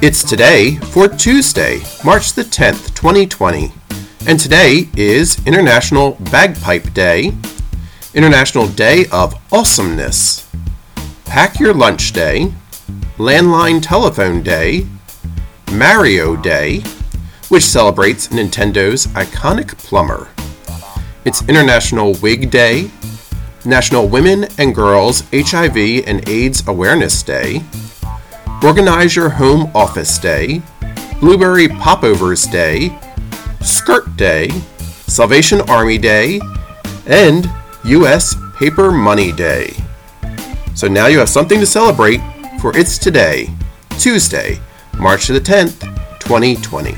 It's today for Tuesday, March the 10th, 2020. And today is International Bagpipe Day, International Day of Awesomeness, Pack Your Lunch Day, Landline Telephone Day, Mario Day, which celebrates Nintendo's iconic plumber. It's International Wig Day, National Women and Girls HIV and AIDS Awareness Day, Organize Your Home Office Day, Blueberry Popovers Day, Skirt Day, Salvation Army Day, and U.S. Paper Money Day. So now you have something to celebrate for It's Today, Tuesday, March the 10th, 2020.